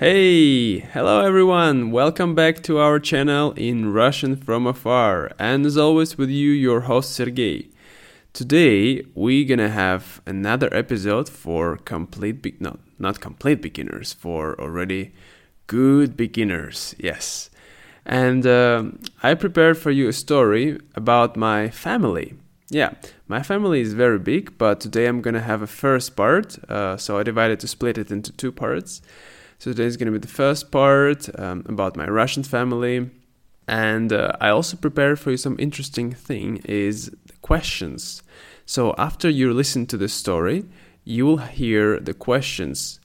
Hey, hello everyone. Welcome back to our channel in Russian from afar. And as always with you your host Sergey. Today we're to have another episode for complete be- not not complete beginners, for already good beginners. Yes. And um, I prepared for you a story about my family. Yeah, my family is very big, but today I'm gonna have a first part. Uh, so I divided to split it into two parts. So today is gonna be the first part um, about my Russian family, and uh, I also prepared for you some interesting thing is the questions. So after you listen to the story, you will hear the questions,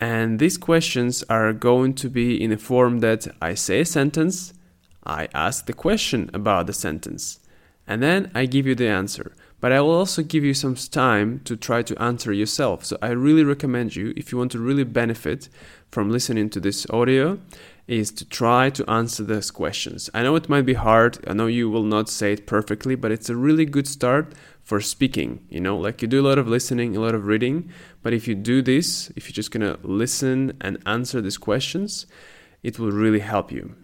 and these questions are going to be in a form that I say a sentence, I ask the question about the sentence, and then I give you the answer but I will also give you some time to try to answer yourself. So I really recommend you, if you want to really benefit from listening to this audio, is to try to answer those questions. I know it might be hard. I know you will not say it perfectly, but it's a really good start for speaking. You know, like you do a lot of listening, a lot of reading, but if you do this, if you're just gonna listen and answer these questions, it will really help you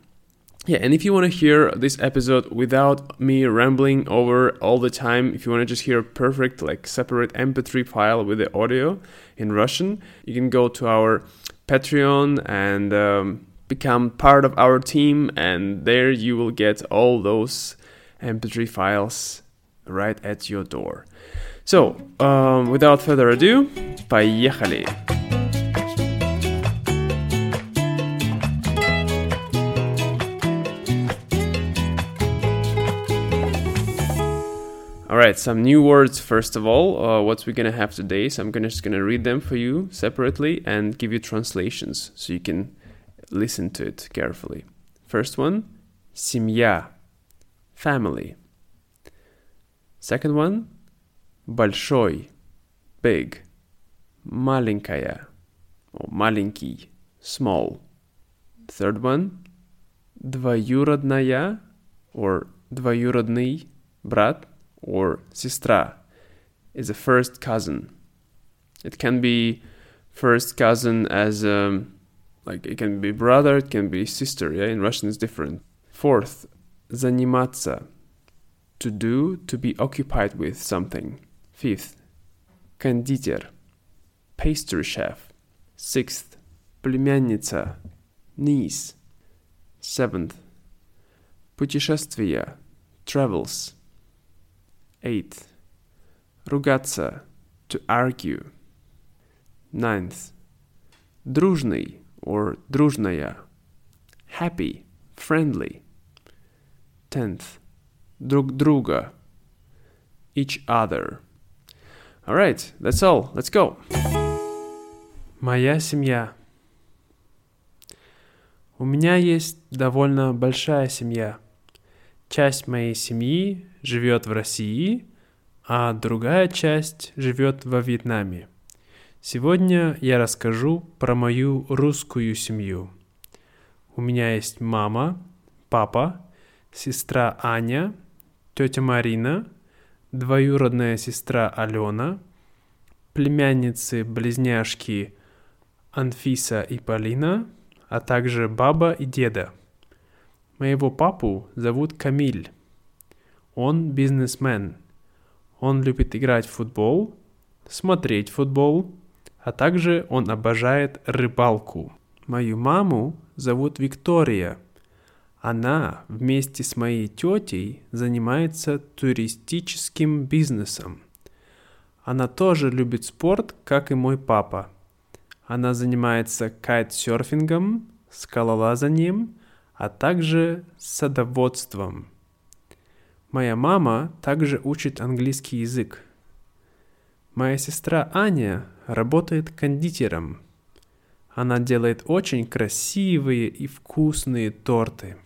Yeah, and if you want to hear this episode without me rambling over all the time, if you want to just hear a perfect, like separate MP3 file with the audio in Russian, you can go to our Patreon and um, become part of our team, and there you will get all those MP3 files right at your door. So, um, without further ado, поехали! All right, some new words first of all. Uh, what we're gonna have today, so I'm gonna just gonna read them for you separately and give you translations so you can listen to it carefully. First one, семья, family. Second one, большой, big, маленькая, or маленький, small. Third one, двоюродная, or двоюродный, брат, or сестра is a first cousin. It can be first cousin as um, like it can be brother, it can be sister. Yeah, in Russian it's different. Fourth, заниматься, to do, to be occupied with something. Fifth, кондитер, pastry chef. Sixth, племянница, niece. Seventh, путешествия, travels. Eighth, ругаться, to argue. Ninth, дружный or дружная, happy, friendly. Tenth, друг друга, each other. Alright, that's all. Let's go. Моя семья. У меня есть довольно большая семья. Часть моей семьи живет в России, а другая часть живет во Вьетнаме. Сегодня я расскажу про мою русскую семью. У меня есть мама, папа, сестра Аня, тетя Марина, двоюродная сестра Алена, племянницы-близняшки Анфиса и Полина, а также баба и деда. Моего папу зовут Камиль. Он бизнесмен. Он любит играть в футбол, смотреть футбол, а также он обожает рыбалку. Мою маму зовут Виктория. Она вместе с моей тетей занимается туристическим бизнесом. Она тоже любит спорт, как и мой папа. Она занимается кайтсерфингом, скалолазанием, а также садоводством. Моя мама также учит английский язык. Моя сестра Аня работает кондитером. Она делает очень красивые и вкусные торты.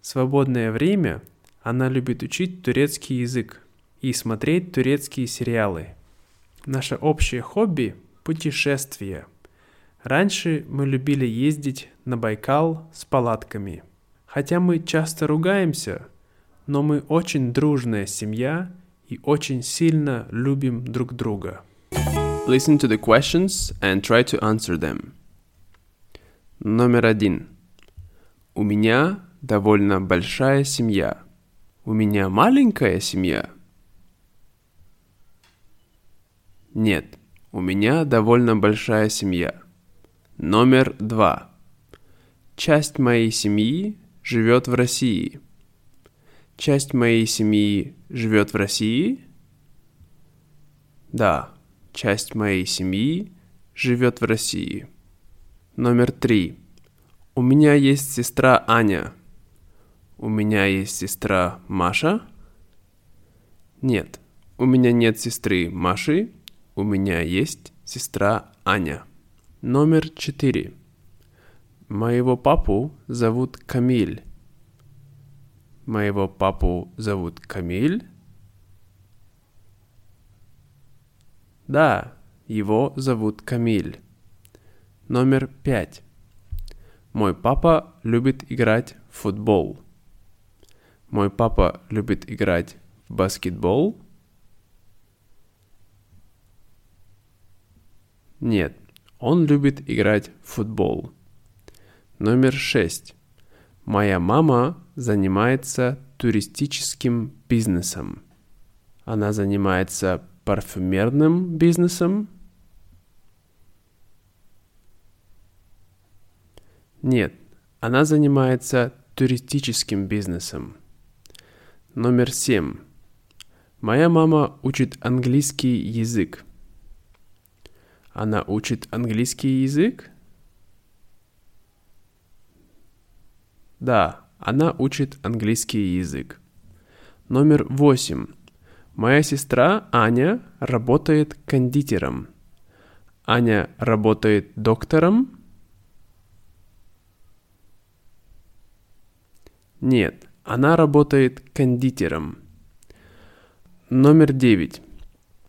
В свободное время она любит учить турецкий язык и смотреть турецкие сериалы. Наше общее хобби – путешествия. Раньше мы любили ездить на Байкал с палатками. Хотя мы часто ругаемся, но мы очень дружная семья и очень сильно любим друг друга. Listen to the questions and try to answer them. Номер один. У меня довольно большая семья. У меня маленькая семья. Нет, у меня довольно большая семья. Номер два. Часть моей семьи живет в России. Часть моей семьи живет в России? Да, часть моей семьи живет в России. Номер три. У меня есть сестра Аня. У меня есть сестра Маша? Нет, у меня нет сестры Маши. У меня есть сестра Аня. Номер четыре. Моего папу зовут Камиль. Моего папу зовут Камиль? Да, его зовут Камиль. Номер пять. Мой папа любит играть в футбол. Мой папа любит играть в баскетбол. Нет, он любит играть в футбол. Номер шесть. Моя мама занимается туристическим бизнесом. Она занимается парфюмерным бизнесом? Нет, она занимается туристическим бизнесом. Номер семь. Моя мама учит английский язык. Она учит английский язык? Да, она учит английский язык. Номер восемь. Моя сестра Аня работает кондитером. Аня работает доктором? Нет, она работает кондитером. Номер девять.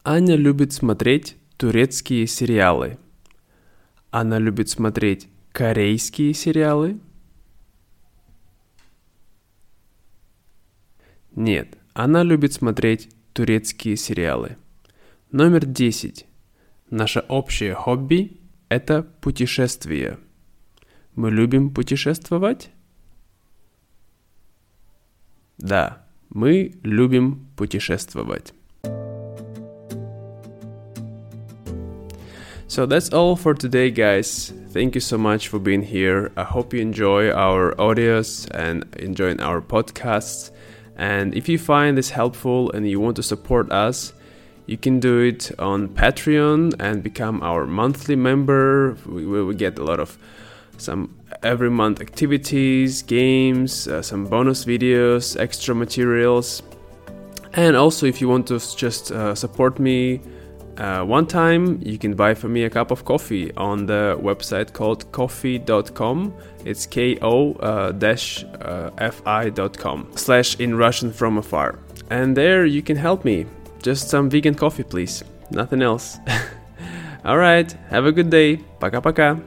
Аня любит смотреть турецкие сериалы. Она любит смотреть корейские сериалы. Нет, она любит смотреть турецкие сериалы. Номер 10. Наше общее хобби – это путешествие. Мы любим путешествовать? Да, мы любим путешествовать. So that's all for today, guys. Thank you so much for being here. I hope you enjoy our audios and enjoying our podcasts. And if you find this helpful and you want to support us, you can do it on Patreon and become our monthly member. We will get a lot of some every month activities, games, uh, some bonus videos, extra materials. And also, if you want to just uh, support me uh, one time, you can buy for me a cup of coffee on the website called ko-fi.com. It's ko uh, dash uh, fi.com slash in Russian from afar. And there you can help me. Just some vegan coffee, please. Nothing else. All right. Have a good day. Пока-пока.